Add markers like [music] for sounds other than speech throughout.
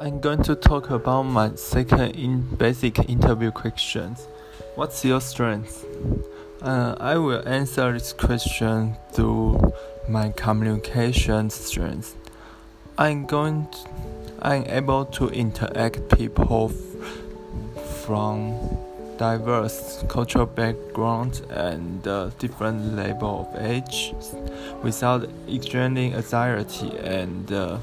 I'm going to talk about my second in basic interview questions. What's your strength? Uh, I will answer this question through my communication strength. I'm going to, I'm able to interact people from diverse cultural backgrounds and uh, different level of age without extreme anxiety and uh,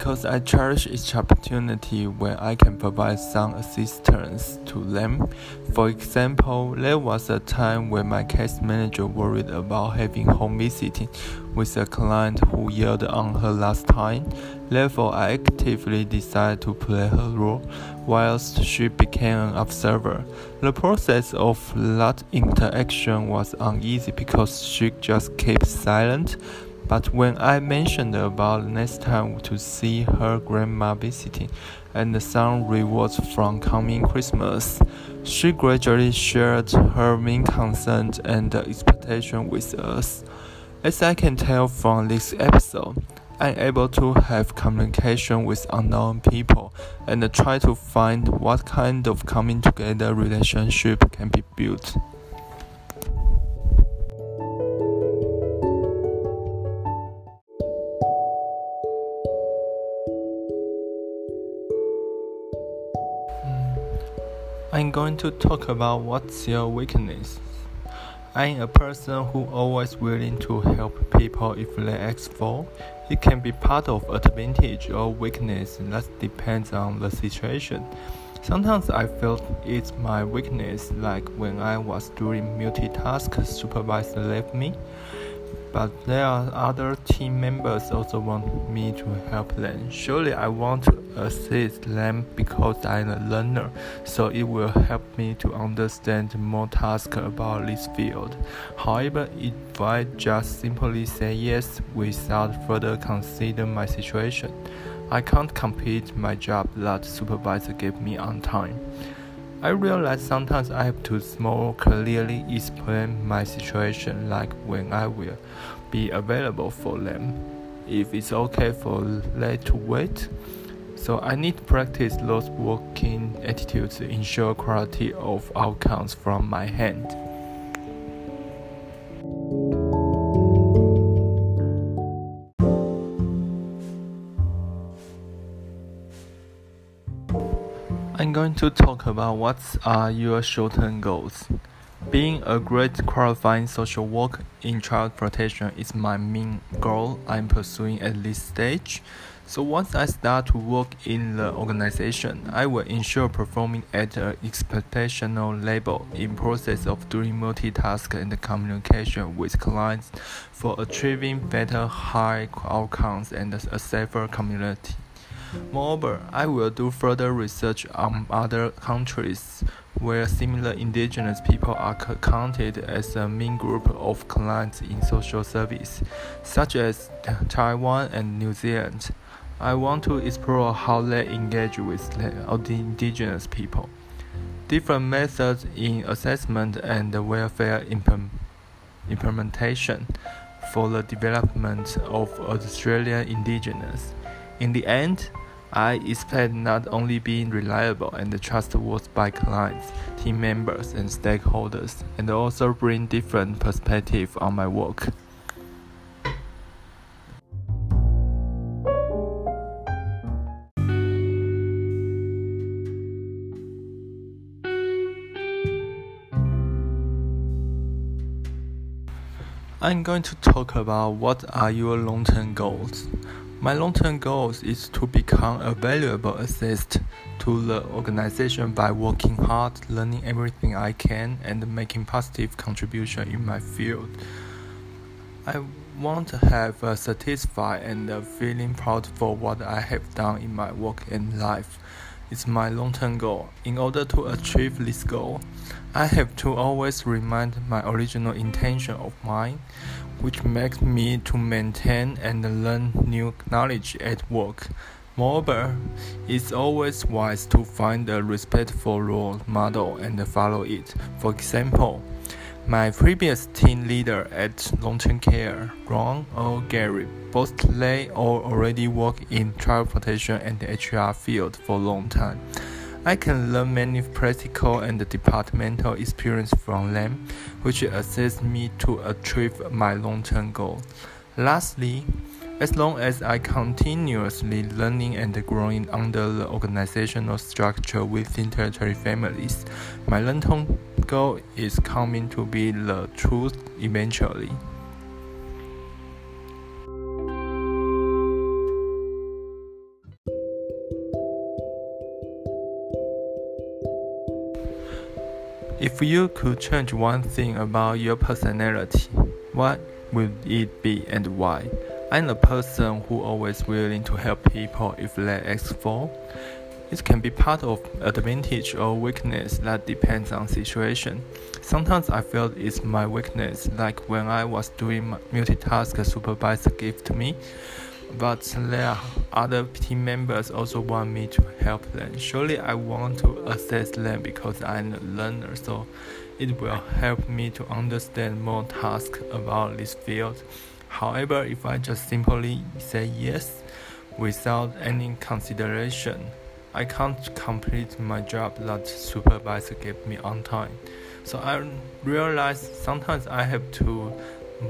because I cherish each opportunity when I can provide some assistance to them. For example, there was a time when my case manager worried about having home visiting with a client who yelled on her last time. Therefore, I actively decided to play her role whilst she became an observer. The process of that interaction was uneasy because she just kept silent but when I mentioned about next time to see her grandma visiting and some rewards from coming Christmas, she gradually shared her main concern and expectation with us. As I can tell from this episode, I'm able to have communication with unknown people and try to find what kind of coming together relationship can be built. I'm going to talk about what's your weakness. I'm a person who always willing to help people if they ask for. It can be part of advantage or weakness that depends on the situation. Sometimes I felt it's my weakness, like when I was doing multitask, supervisor left me but there are other team members also want me to help them. Surely I want to assist them because I'm a learner, so it will help me to understand more tasks about this field. However, if I just simply say yes without further consider my situation, I can't complete my job that supervisor gave me on time. I realize sometimes I have to more clearly explain my situation, like when I will be available for them, if it's okay for them to wait. So I need to practice those working attitudes to ensure quality of outcomes from my hand. To talk about what are your short-term goals. Being a great qualifying social worker in child protection is my main goal I'm pursuing at this stage. So once I start to work in the organization, I will ensure performing at an expectational level in process of doing multitask and communication with clients for achieving better high outcomes and a safer community. Moreover, I will do further research on other countries where similar indigenous people are counted as a main group of clients in social service, such as Taiwan and New Zealand. I want to explore how they engage with the indigenous people. Different methods in assessment and welfare implementation for the development of Australian indigenous. In the end, I expect not only being reliable and trustworthy by clients, team members, and stakeholders, and also bring different perspective on my work. I'm going to talk about what are your long-term goals. My long-term goal is to become a valuable assist to the organization by working hard, learning everything I can, and making positive contribution in my field. I want to have a satisfied and uh, feeling proud for what I have done in my work and life. It's my long-term goal. In order to achieve this goal, I have to always remind my original intention of mine, which makes me to maintain and learn new knowledge at work. Moreover, it's always wise to find a respectful role model and follow it. For example, My previous team leader at long-term care, Ron or Gary, both they all already work in transportation and HR field for a long time. I can learn many practical and departmental experience from them, which assists me to achieve my long-term goal. Lastly, as long as I continuously learning and growing under the organizational structure within territory families, my long-term goal is coming to be the truth eventually. If you could change one thing about your personality, what would it be and why? I'm a person who always willing to help people if they ask for. It can be part of advantage or weakness that depends on situation. Sometimes I feel it's my weakness, like when I was doing multitask supervisor gave to me. But there other team members also want me to help them. Surely I want to assist them because I'm a learner, so it will help me to understand more tasks about this field. However, if I just simply say yes without any consideration, I can't complete my job that supervisor gave me on time. So I realize sometimes I have to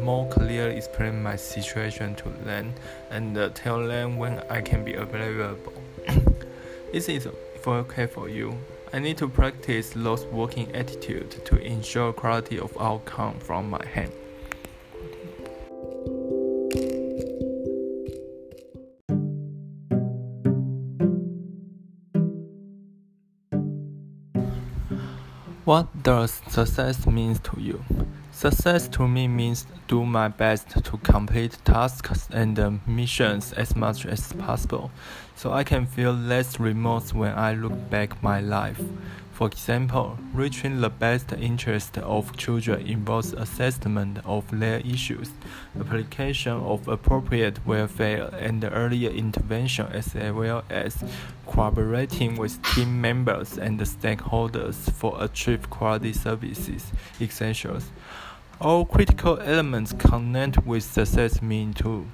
more clearly explain my situation to them and uh, tell them when I can be available. [coughs] this is okay for you. I need to practice those working attitude to ensure quality of outcome from my hand. What does success mean to you? Success to me means do my best to complete tasks and uh, missions as much as possible, so I can feel less remorse when I look back my life. For example, reaching the best interest of children involves assessment of their issues, application of appropriate welfare and earlier intervention as well as cooperating with team members and stakeholders for achieve quality services essentials. All critical elements connect with success mean too.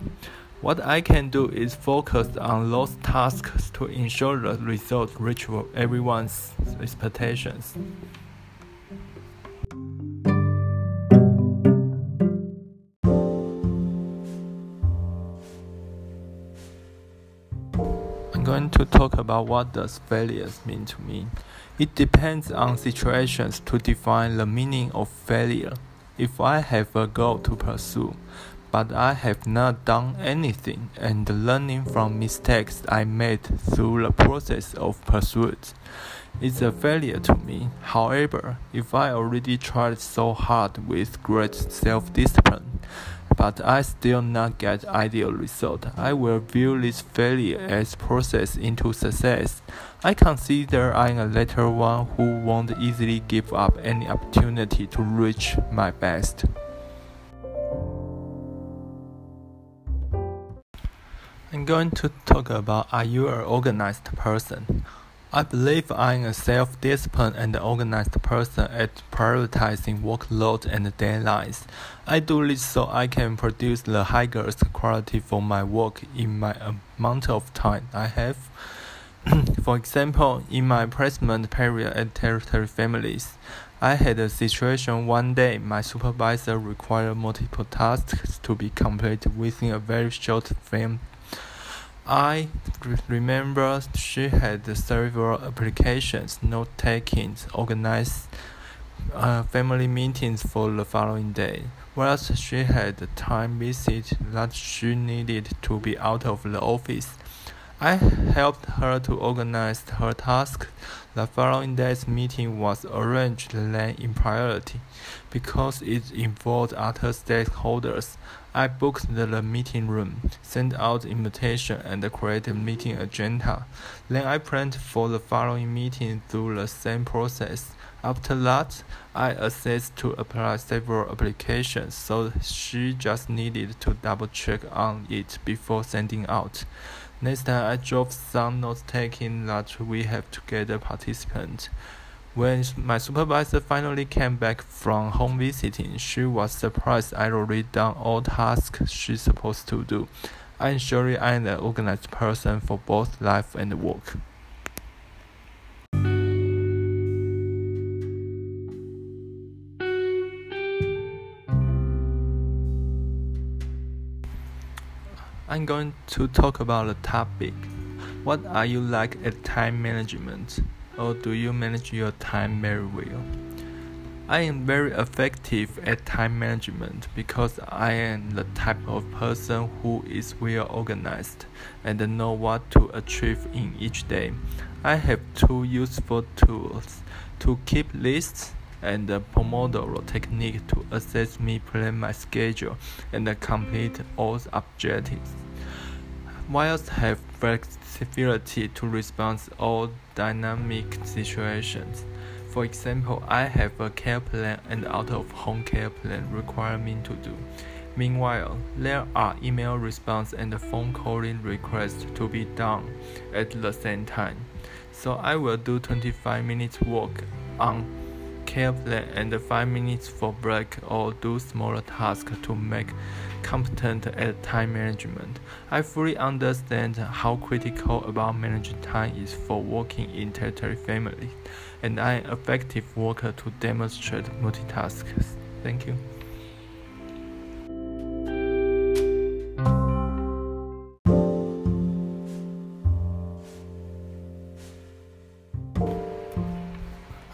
What I can do is focus on those tasks to ensure the result reach everyone's expectations. I'm going to talk about what does failures mean to me. It depends on situations to define the meaning of failure. If I have a goal to pursue, but I have not done anything and learning from mistakes I made through the process of pursuit is a failure to me. However, if I already tried so hard with great self-discipline, but I still not get ideal result, I will view this failure as process into success. I consider I'm a later one who won't easily give up any opportunity to reach my best. I'm going to talk about are you an organized person? I believe I'm a self-disciplined and organized person at prioritizing workload and deadlines. I do this so I can produce the highest quality for my work in my amount of time I have. [clears throat] for example, in my placement period at Territory Families, I had a situation one day my supervisor required multiple tasks to be completed within a very short frame I remember she had several applications, note takings, organized uh, family meetings for the following day. Whereas she had time visit that she needed to be out of the office. I helped her to organize her task. The following day's meeting was arranged then in priority because it involved other stakeholders. I booked the meeting room, sent out invitation, and created meeting agenda. Then I planned for the following meeting through the same process. After that, I assessed to apply several applications, so she just needed to double check on it before sending out. Next time I drove some notes taking that we have together participants. When my supervisor finally came back from home visiting, she was surprised I wrote down all tasks she's supposed to do. I'm sure I'm an organized person for both life and work. I'm going to talk about the topic. What are you like at time management? Or do you manage your time very well? I am very effective at time management because I am the type of person who is well organized and know what to achieve in each day. I have two useful tools to keep lists and the Pomodoro technique to assist me plan my schedule and complete all objectives. Whilst have flexibility to respond all dynamic situations. For example, I have a care plan and out of home care plan require me to do. Meanwhile, there are email response and phone calling requests to be done at the same time. So I will do 25 minutes work on care plan and 5 minutes for break or do smaller tasks to make competent at time management. I fully understand how critical about managing time is for working in territory families, and I am effective worker to demonstrate multitasking. Thank you.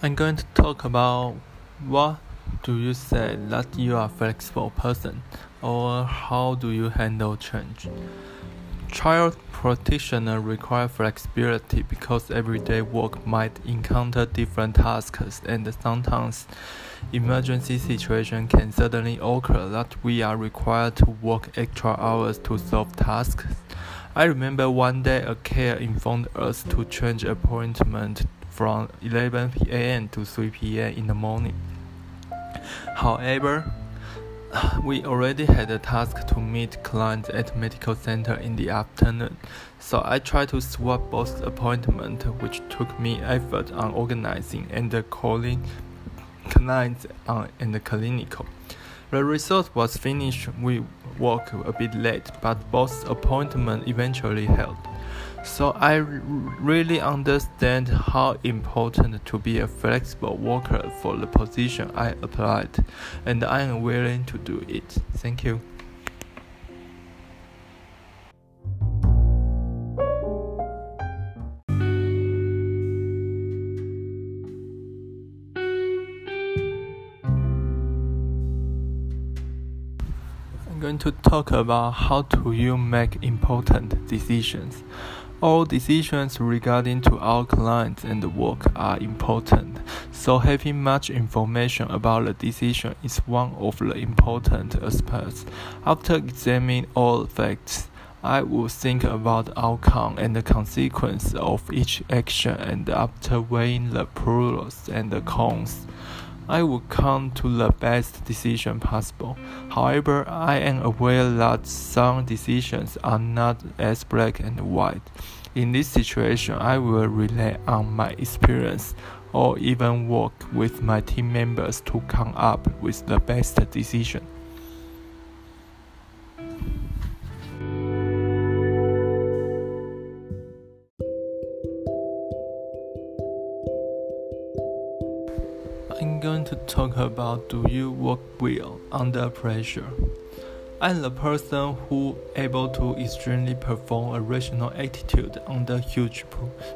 I'm going to talk about what do you say that you are a flexible person or how do you handle change? Child practitioner require flexibility because everyday work might encounter different tasks and sometimes emergency situation can suddenly occur that we are required to work extra hours to solve tasks. I remember one day a care informed us to change appointment from 11 p.m. to 3 p.m. in the morning. However, we already had a task to meet clients at medical center in the afternoon, so I tried to swap both appointments, which took me effort on organizing and calling clients on and the clinical. The result was finished. We worked a bit late, but both appointments eventually held. So I really understand how important to be a flexible worker for the position I applied, and I am willing to do it. Thank you. I'm going to talk about how do you make important decisions. All decisions regarding to our clients and work are important, so having much information about the decision is one of the important aspects. After examining all facts, I would think about the outcome and the consequence of each action and after weighing the pros and the cons. I would come to the best decision possible. However, I am aware that some decisions are not as black and white. In this situation, I will rely on my experience or even work with my team members to come up with the best decision. About do you work well under pressure? I'm the person who able to extremely perform a rational attitude under huge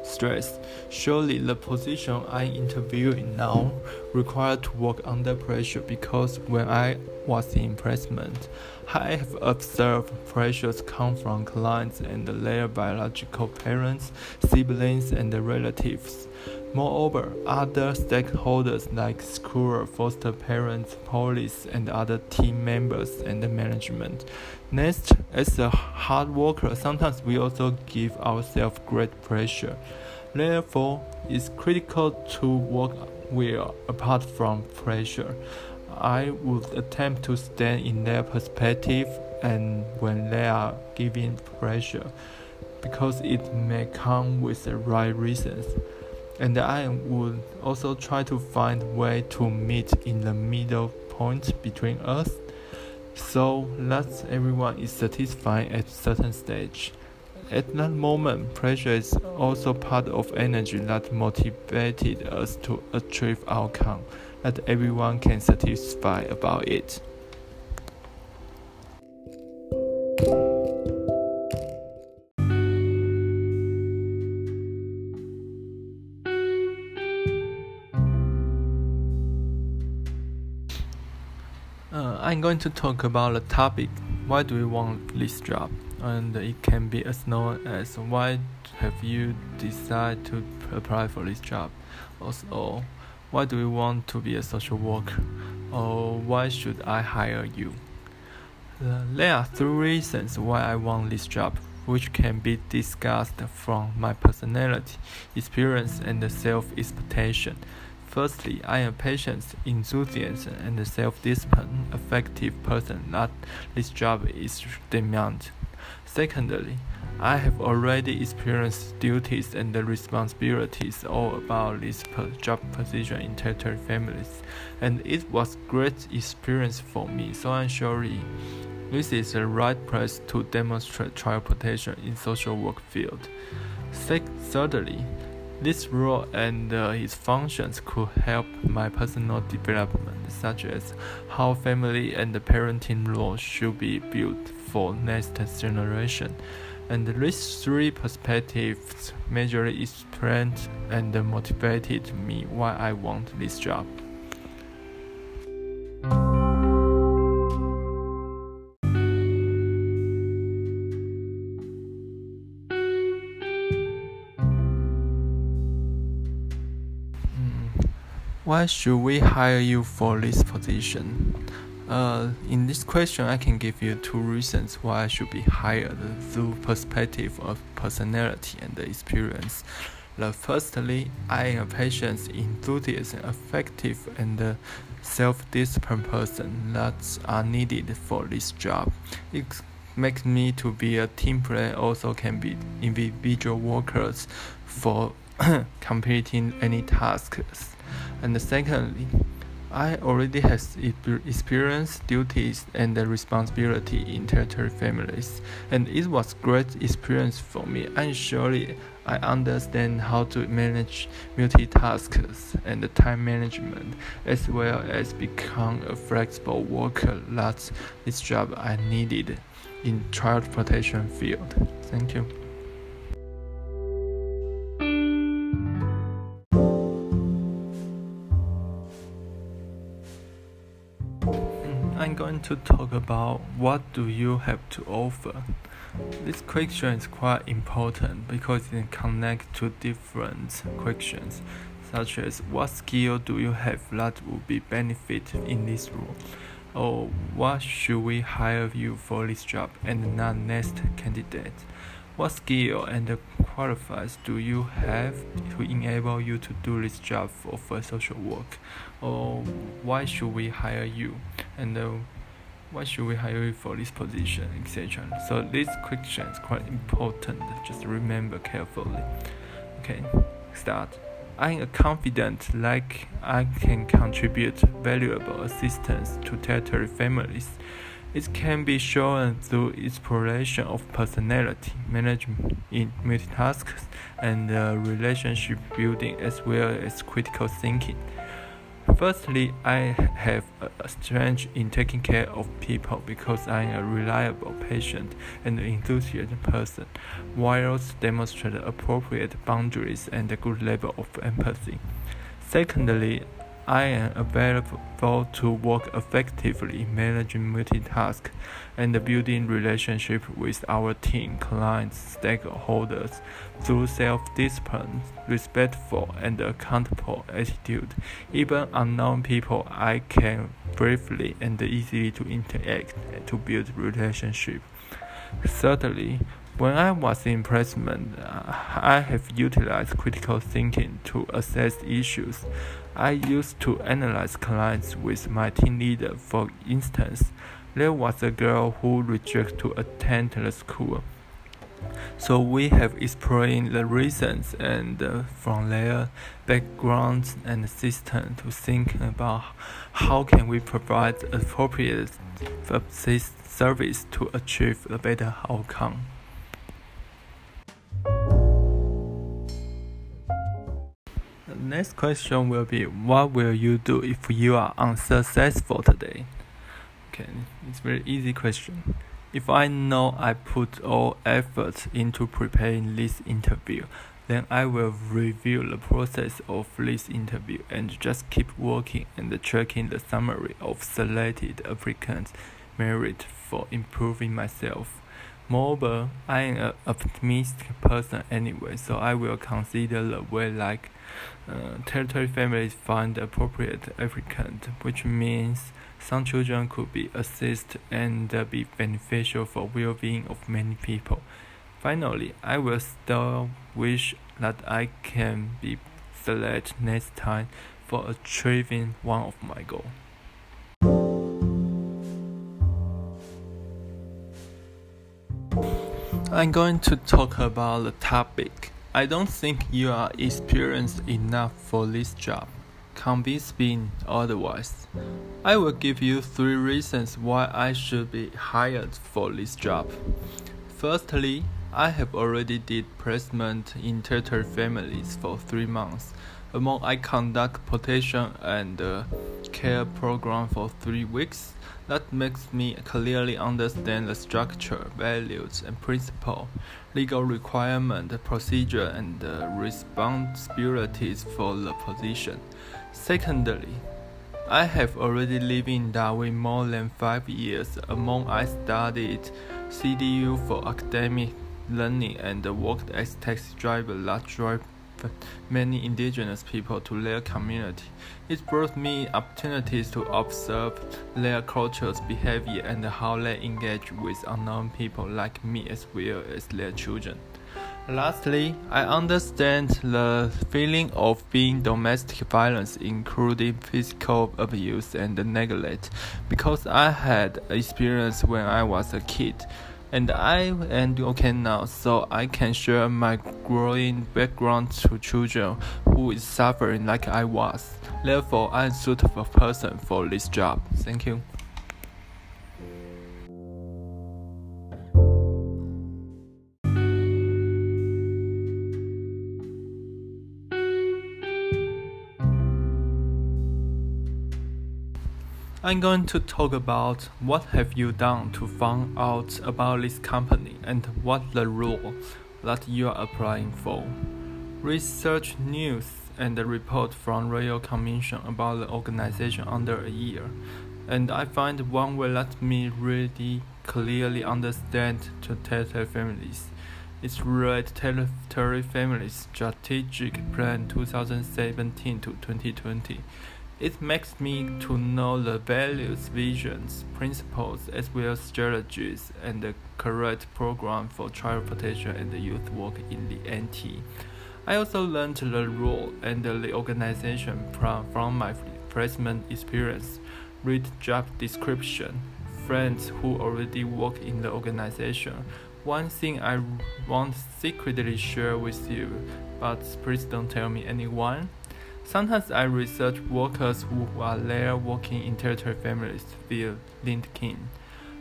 stress. Surely the position I'm interviewing now required to work under pressure because when I was in placement, I have observed pressures come from clients and their biological parents, siblings, and relatives. Moreover, other stakeholders like school, foster parents, police, and other team members and management. Next, as a hard worker, sometimes we also give ourselves great pressure. Therefore, it's critical to work well apart from pressure. I would attempt to stand in their perspective and when they are giving pressure because it may come with the right reasons. And I would also try to find way to meet in the middle point between us so that everyone is satisfied at certain stage. At that moment, pressure is also part of energy that motivated us to achieve outcome that everyone can satisfy about it. I'm going to talk about the topic why do we want this job? And it can be as known as why have you decided to apply for this job? Also, why do we want to be a social worker? Or why should I hire you? Uh, there are three reasons why I want this job, which can be discussed from my personality, experience, and self expectation. Firstly, I am patient, enthusiast, and self-disciplined, effective person that this job is demand. Secondly, I have already experienced duties and responsibilities all about this job position in territory families, and it was great experience for me. So I'm sure this is the right place to demonstrate child protection in social work field. Thirdly, this role and uh, its functions could help my personal development, such as how family and parenting roles should be built for next generation. And these three perspectives majorly explained and motivated me why I want this job. Why should we hire you for this position? Uh, in this question, I can give you two reasons why I should be hired through perspective of personality and experience. The firstly, I am a patient, enthusiast, effective, and self-disciplined person that are needed for this job. It makes me to be a team player. Also, can be individual workers for [coughs] completing any tasks. And secondly, I already have experience, duties, and responsibility in territory families, and it was great experience for me. And surely I understand how to manage multitasks and time management, as well as become a flexible worker. That's this job I needed in child protection field. Thank you. I'm going to talk about what do you have to offer. This question is quite important because it connects to different questions, such as what skill do you have that would be benefit in this role, or what should we hire you for this job and not next candidate. What skill and qualifiers do you have to enable you to do this job for social work? Or why should we hire you? And uh, why should we hire you for this position, etc. So this question is quite important. Just remember carefully. Okay, start. I'm confident like I can contribute valuable assistance to territory families it can be shown through exploration of personality, management in multitasks, and uh, relationship building as well as critical thinking. Firstly, I have a strength in taking care of people because I am a reliable, patient, and enthusiastic person, whilst demonstrate appropriate boundaries and a good level of empathy. Secondly, I am available to work effectively managing multitask and building relationship with our team, clients, stakeholders through self-discipline, respectful and accountable attitude. Even unknown people, I can briefly and easily to interact to build relationship. Thirdly, when I was in placement, I have utilized critical thinking to assess issues. I used to analyze clients with my team leader. For instance, there was a girl who rejected to attend the school. So we have explored the reasons and uh, from their backgrounds and system to think about how can we provide appropriate service to achieve a better outcome. Next question will be what will you do if you are unsuccessful today? Okay, it's very easy question. If I know I put all effort into preparing this interview, then I will review the process of this interview and just keep working and checking the summary of selected applicants' merit for improving myself. Moreover, I am an optimistic person anyway, so I will consider the way like uh, territory families find appropriate applicant, which means some children could be assisted and be beneficial for well-being of many people. Finally, I will still wish that I can be selected next time for achieving one of my goals. I'm going to talk about the topic. I don't think you are experienced enough for this job convince me otherwise. I will give you three reasons why I should be hired for this job. Firstly, I have already did placement in territory families for three months. Among I conduct potation and uh, care program for three weeks. That makes me clearly understand the structure, values, and principle, legal requirement, procedure, and responsibilities for the position. Secondly, I have already lived in Darwin more than five years. Among I studied CDU for academic learning and worked as taxi driver that drive many indigenous people to their community. It brought me opportunities to observe their cultures, behavior, and how they engage with unknown people like me as well as their children. Lastly, I understand the feeling of being domestic violence, including physical abuse and neglect, because I had experience when I was a kid, and I am okay now, so I can share my growing background to children who is suffering like I was. Therefore, I'm suitable person for this job. Thank you. I'm going to talk about what have you done to find out about this company and what the role that you are applying for. Research news and a report from Royal Commission about the organization under a year. And I find one will let me really clearly understand to territory families. It's read Territory Families Strategic Plan 2017 to 2020 it makes me to know the values, visions, principles, as well as strategies and the correct program for child protection and youth work in the NT. I also learned the role and the organization from, from my placement experience, read job description, friends who already work in the organization. One thing I want secretly share with you, but please don't tell me anyone. Sometimes I research workers who are there working in territory families via LinkedIn.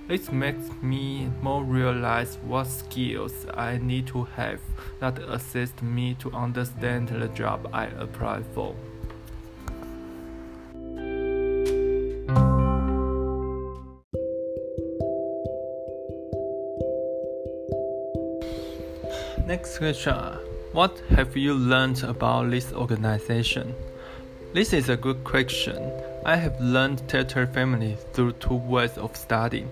This makes me more realize what skills I need to have that assist me to understand the job I apply for. Next question. What have you learned about this organization? This is a good question. I have learned territory family through two ways of studying.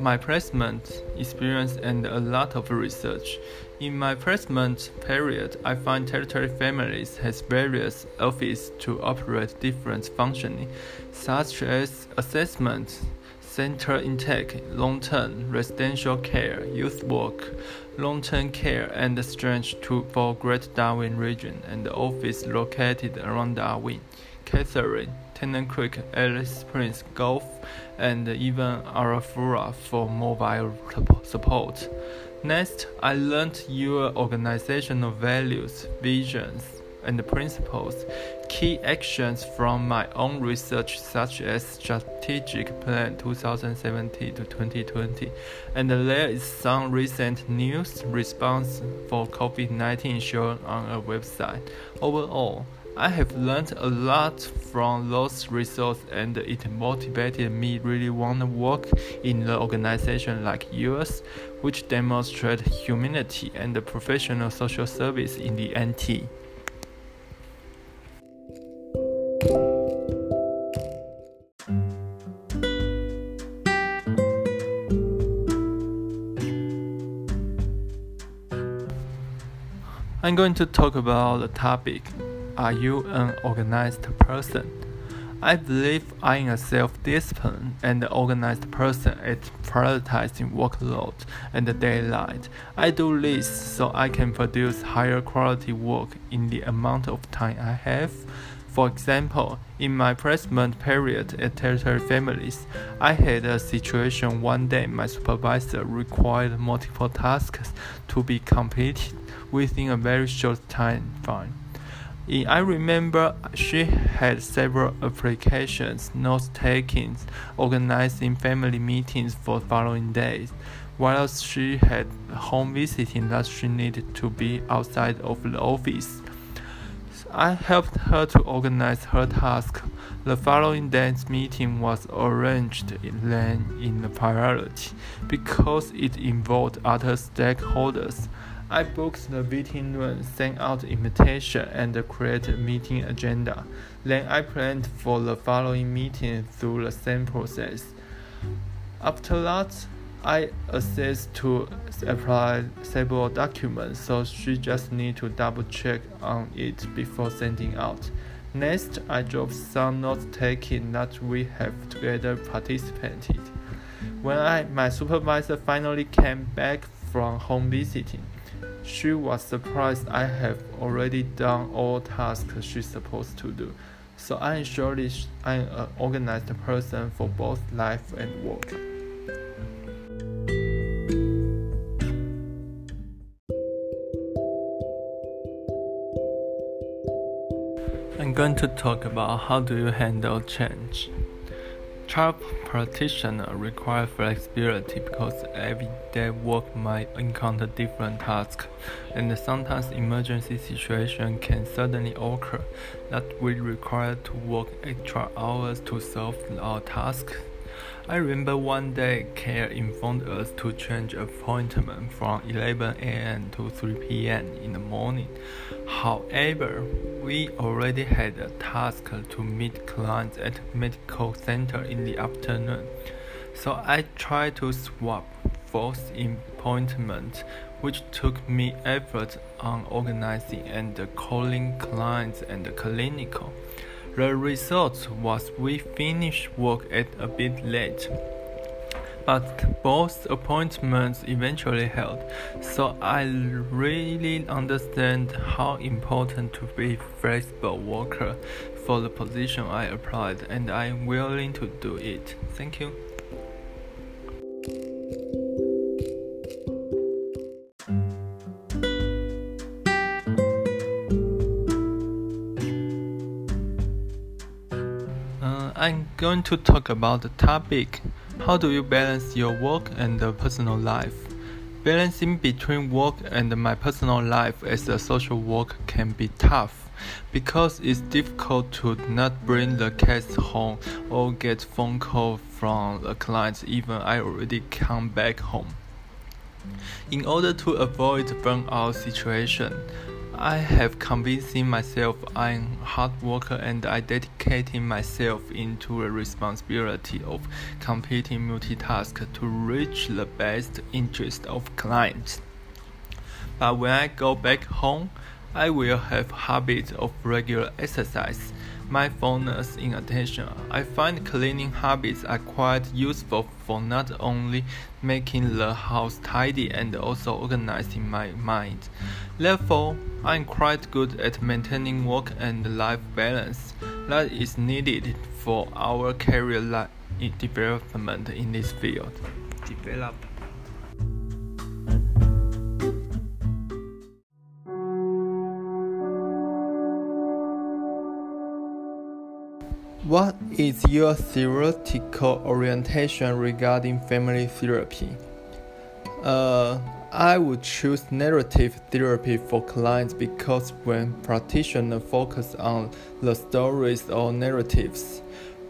My placement experience and a lot of research. In my placement period, I find territory families has various offices to operate different functioning, such as assessment, center intake, long-term residential care, youth work, long-term care, and strange to for Great Darwin region and the office located around Darwin, Katherine, Tennant Creek, Alice Springs, Gulf, and even Arafura for mobile support. Next, I learned your organizational values, visions, and principles, key actions from my own research, such as Strategic Plan 2017 to 2020, and there is some recent news response for COVID 19 shown on a website. Overall, I have learned a lot from those results and it motivated me really want to work in the organization like yours, which demonstrate humanity and professional social service in the NT. I'm going to talk about the topic Are you an organized person? I believe I am a self disciplined and organized person at prioritizing workload and daylight. I do this so I can produce higher quality work in the amount of time I have. For example, in my placement period at Territory Families, I had a situation one day my supervisor required multiple tasks to be completed within a very short time frame. I remember she had several applications, note taking, organizing family meetings for following days, while she had home visiting that she needed to be outside of the office. I helped her to organize her task. The following day's meeting was arranged then in the priority because it involved other stakeholders. I booked the meeting room, sent out invitation, and created meeting agenda. Then I planned for the following meeting through the same process. After that, I accessed to apply several documents, so she just need to double check on it before sending out. Next, I drove some note taking that we have together participated. When I, my supervisor finally came back from home visiting, she was surprised I have already done all tasks she's supposed to do. So I'm surely I'm an uh, organized person for both life and work. Going to talk about how do you handle change. Child practitioner require flexibility because everyday work might encounter different tasks, and sometimes emergency situation can suddenly occur that we require to work extra hours to solve our tasks. I remember one day Care informed us to change appointment from 11 a.m. to 3 p.m. in the morning. However, we already had a task to meet clients at medical center in the afternoon. So I tried to swap both appointments, which took me effort on organizing and calling clients and clinical. The result was we finished work at a bit late, but both appointments eventually held, so I really understand how important to be flexible worker for the position I applied and I am willing to do it. Thank you. Going to talk about the topic How do you balance your work and personal life? Balancing between work and my personal life as a social worker can be tough because it's difficult to not bring the case home or get phone call from the clients even I already come back home. In order to avoid burnout situation, I have convincing myself I'm hard worker and I dedicating myself into the responsibility of completing multitask to reach the best interest of clients. But when I go back home, I will have habits of regular exercise mindfulness in attention. I find cleaning habits are quite useful for not only making the house tidy and also organizing my mind. Therefore, I'm quite good at maintaining work and life balance that is needed for our career development in this field. Develop. What is your theoretical orientation regarding family therapy? Uh, I would choose narrative therapy for clients because when practitioners focus on the stories or narratives,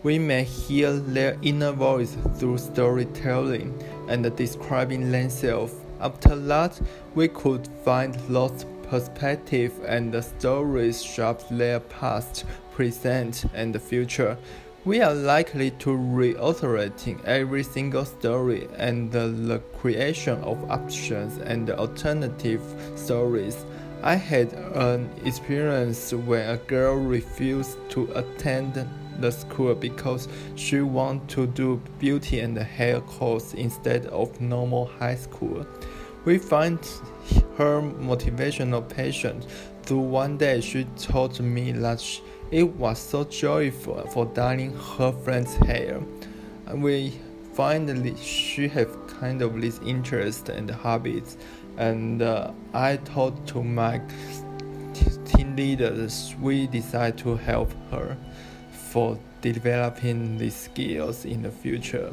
we may hear their inner voice through storytelling and describing themselves. After that, we could find lost perspective and the stories shape their past, present, and the future we are likely to reiterating every single story and the creation of options and alternative stories. I had an experience when a girl refused to attend the school because she wanted to do beauty and hair course instead of normal high school. We find her motivational patient. Through one day, she told me that she, it was so joyful for dyeing her friend's hair. We finally she have kind of this interest and habits, and uh, I talked to my team leaders. We decide to help her for developing these skills in the future.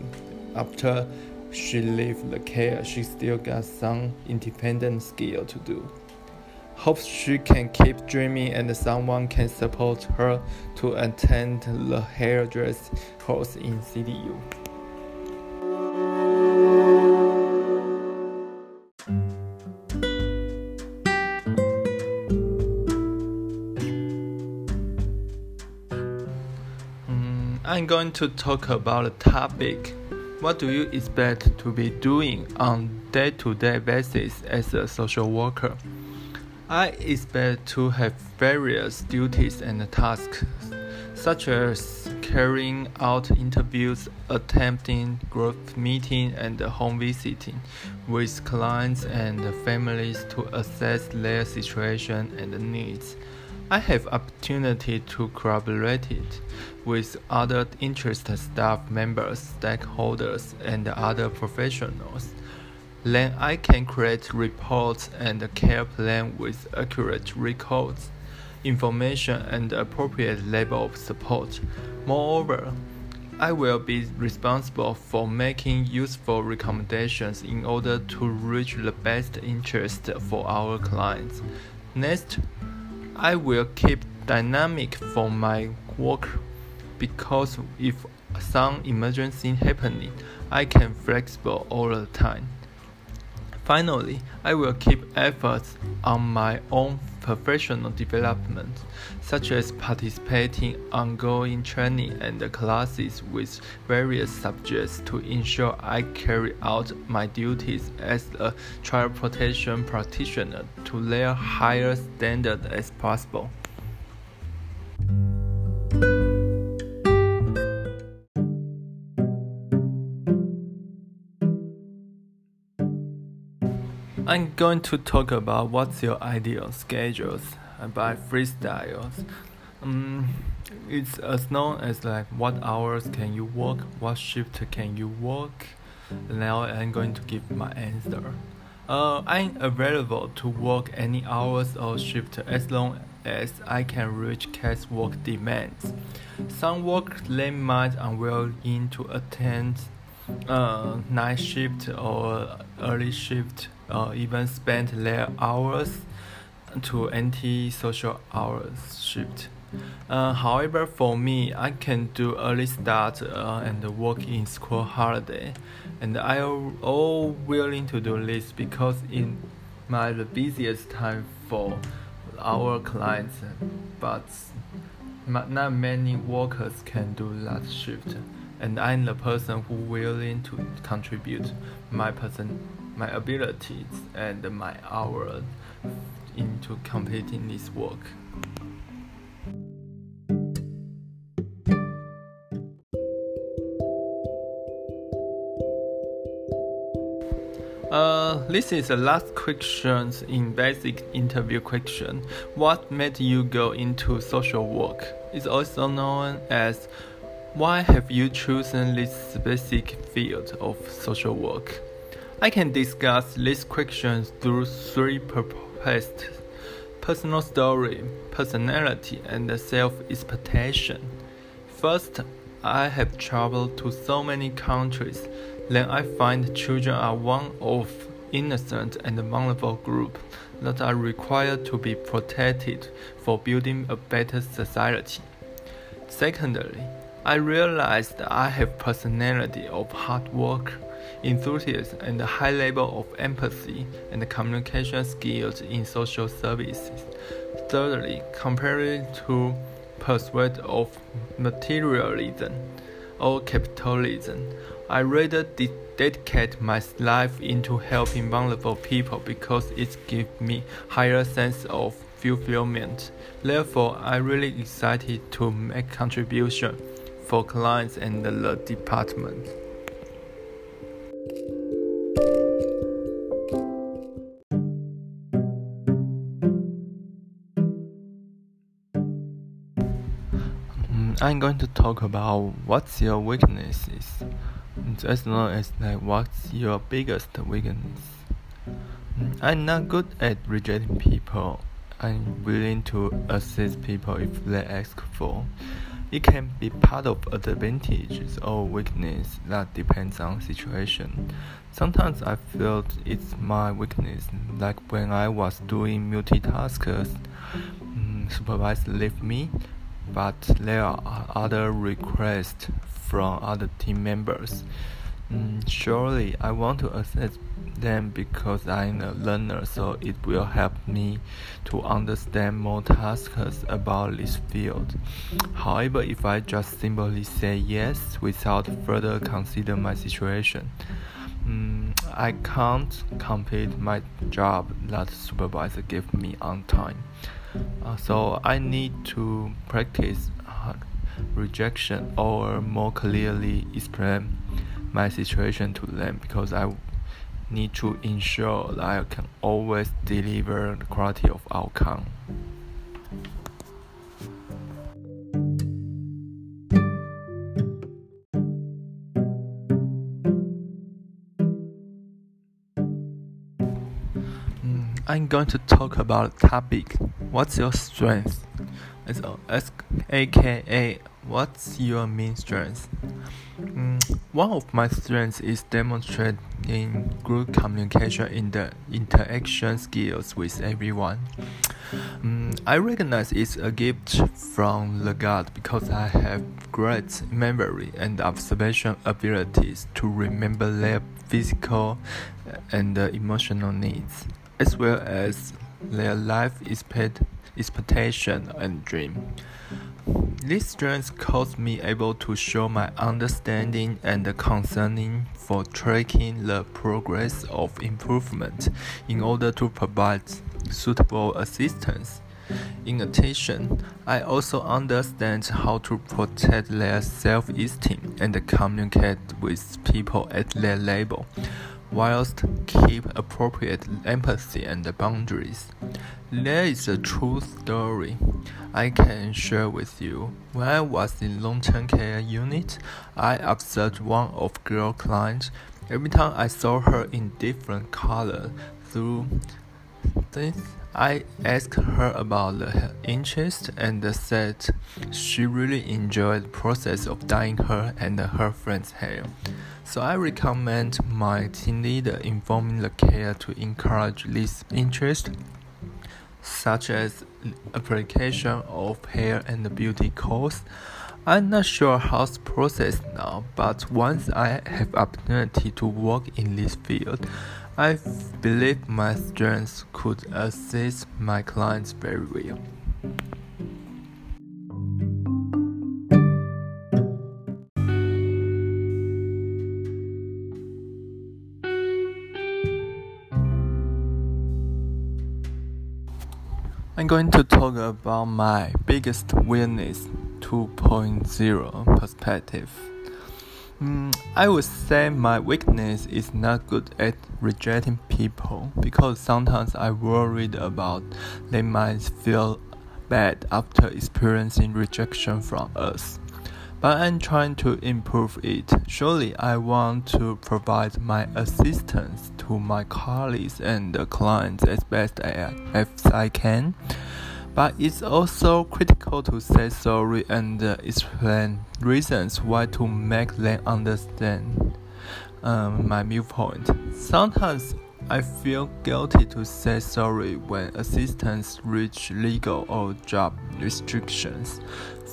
After she leave the care, she still got some independent skill to do hopes she can keep dreaming and someone can support her to attend the hairdress course in CDU. Mm, I'm going to talk about a topic. What do you expect to be doing on day-to-day basis as a social worker? I expect to have various duties and tasks, such as carrying out interviews, attempting group meetings, and home visiting with clients and families to assess their situation and needs. I have opportunity to collaborate with other interested staff members, stakeholders, and other professionals then I can create reports and care plan with accurate records, information, and appropriate level of support. Moreover, I will be responsible for making useful recommendations in order to reach the best interest for our clients. Next, I will keep dynamic for my work because if some emergency happening, I can flexible all the time. Finally, I will keep efforts on my own professional development, such as participating in ongoing training and classes with various subjects to ensure I carry out my duties as a child protection practitioner to their higher standard as possible. I'm going to talk about what's your ideal schedules by freestyles. Um, it's as known as like what hours can you work, what shift can you work. Now I'm going to give my answer. Uh, I'm available to work any hours or shift as long as I can reach case work demands. Some work they might unwilling to attend uh, night shift or early shift uh, even spend their hours to anti-social hours shift. Uh, however, for me, I can do early start uh, and work in school holiday, and I am all willing to do this because in my the busiest time for our clients, but not many workers can do that shift, and I'm the person who willing to contribute my person my abilities and my hours into completing this work. Uh, this is the last question in basic interview question. What made you go into social work? It's also known as why have you chosen this specific field of social work? I can discuss these questions through three purposes personal story, personality, and self expectation. First, I have traveled to so many countries. Then I find children are one of innocent and vulnerable group that are required to be protected for building a better society. Secondly, I realized I have personality of hard work, enthusiasm, and a high level of empathy and communication skills in social services. Thirdly, compared to pursuit of materialism or capitalism, I rather de- dedicate my life into helping vulnerable people because it gives me higher sense of fulfillment. Therefore, I'm really excited to make contribution for clients and the department. Mm, I'm going to talk about what's your weaknesses, as long as like what's your biggest weakness. Mm, I'm not good at rejecting people. I'm willing to assist people if they ask for. It can be part of advantages or weakness that depends on situation. Sometimes I felt it's my weakness, like when I was doing multitasks, um, supervisor left me, but there are other requests from other team members. Mm, surely I want to assist them because I'm a learner, so it will help me to understand more tasks about this field. However, if I just simply say yes without further consider my situation, mm, I can't complete my job that supervisor gave me on time. Uh, so I need to practice uh, rejection or more clearly explain my situation to them because I need to ensure that I can always deliver the quality of outcome. Mm, I'm going to talk about topic. What's your strength? It's aka what's your main strength? One of my strengths is demonstrating good communication in the interaction skills with everyone. Mm, I recognize it's a gift from the God because I have great memory and observation abilities to remember their physical and emotional needs, as well as their life expectation and dream. This strength caused me able to show my understanding and concerning for tracking the progress of improvement in order to provide suitable assistance. In addition, I also understand how to protect their self-esteem and communicate with people at their level whilst keep appropriate empathy and boundaries. There is a true story I can share with you. When I was in long-term care unit, I observed one of girl clients. Every time I saw her in different color through this, I asked her about the interest and said she really enjoyed the process of dyeing her and her friend's hair. So I recommend my team leader informing the care to encourage this interest, such as application of hair and beauty course. I'm not sure how the process now, but once I have opportunity to work in this field, I believe my strengths could assist my clients very well. I'm going to talk about my biggest weakness 2.0 perspective. Mm, I would say my weakness is not good at rejecting people because sometimes I worried about they might feel bad after experiencing rejection from us but I'm trying to improve it. Surely, I want to provide my assistance to my colleagues and clients as best as I can. But it's also critical to say sorry and uh, explain reasons why to make them understand um, my viewpoint. Sometimes I feel guilty to say sorry when assistants reach legal or job restrictions.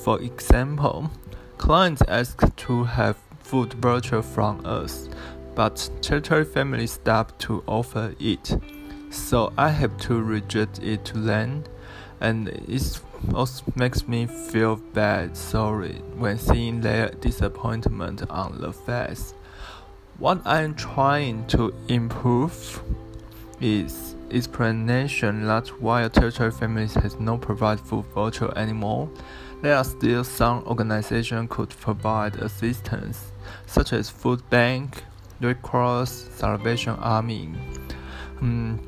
For example, clients ask to have food voucher from us, but territory family stopped to offer it, so I have to reject it to them and it also makes me feel bad, sorry, when seeing their disappointment on the face. What I'm trying to improve is explanation that while territory families has no provide food voucher anymore, there are still some organizations could provide assistance, such as food bank, Red Cross, Salvation Army. Um,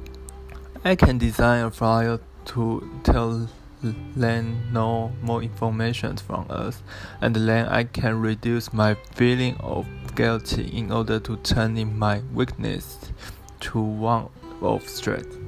I can design a flyer to tell them no more information from us, and then I can reduce my feeling of guilty in order to turn in my weakness to one of strength.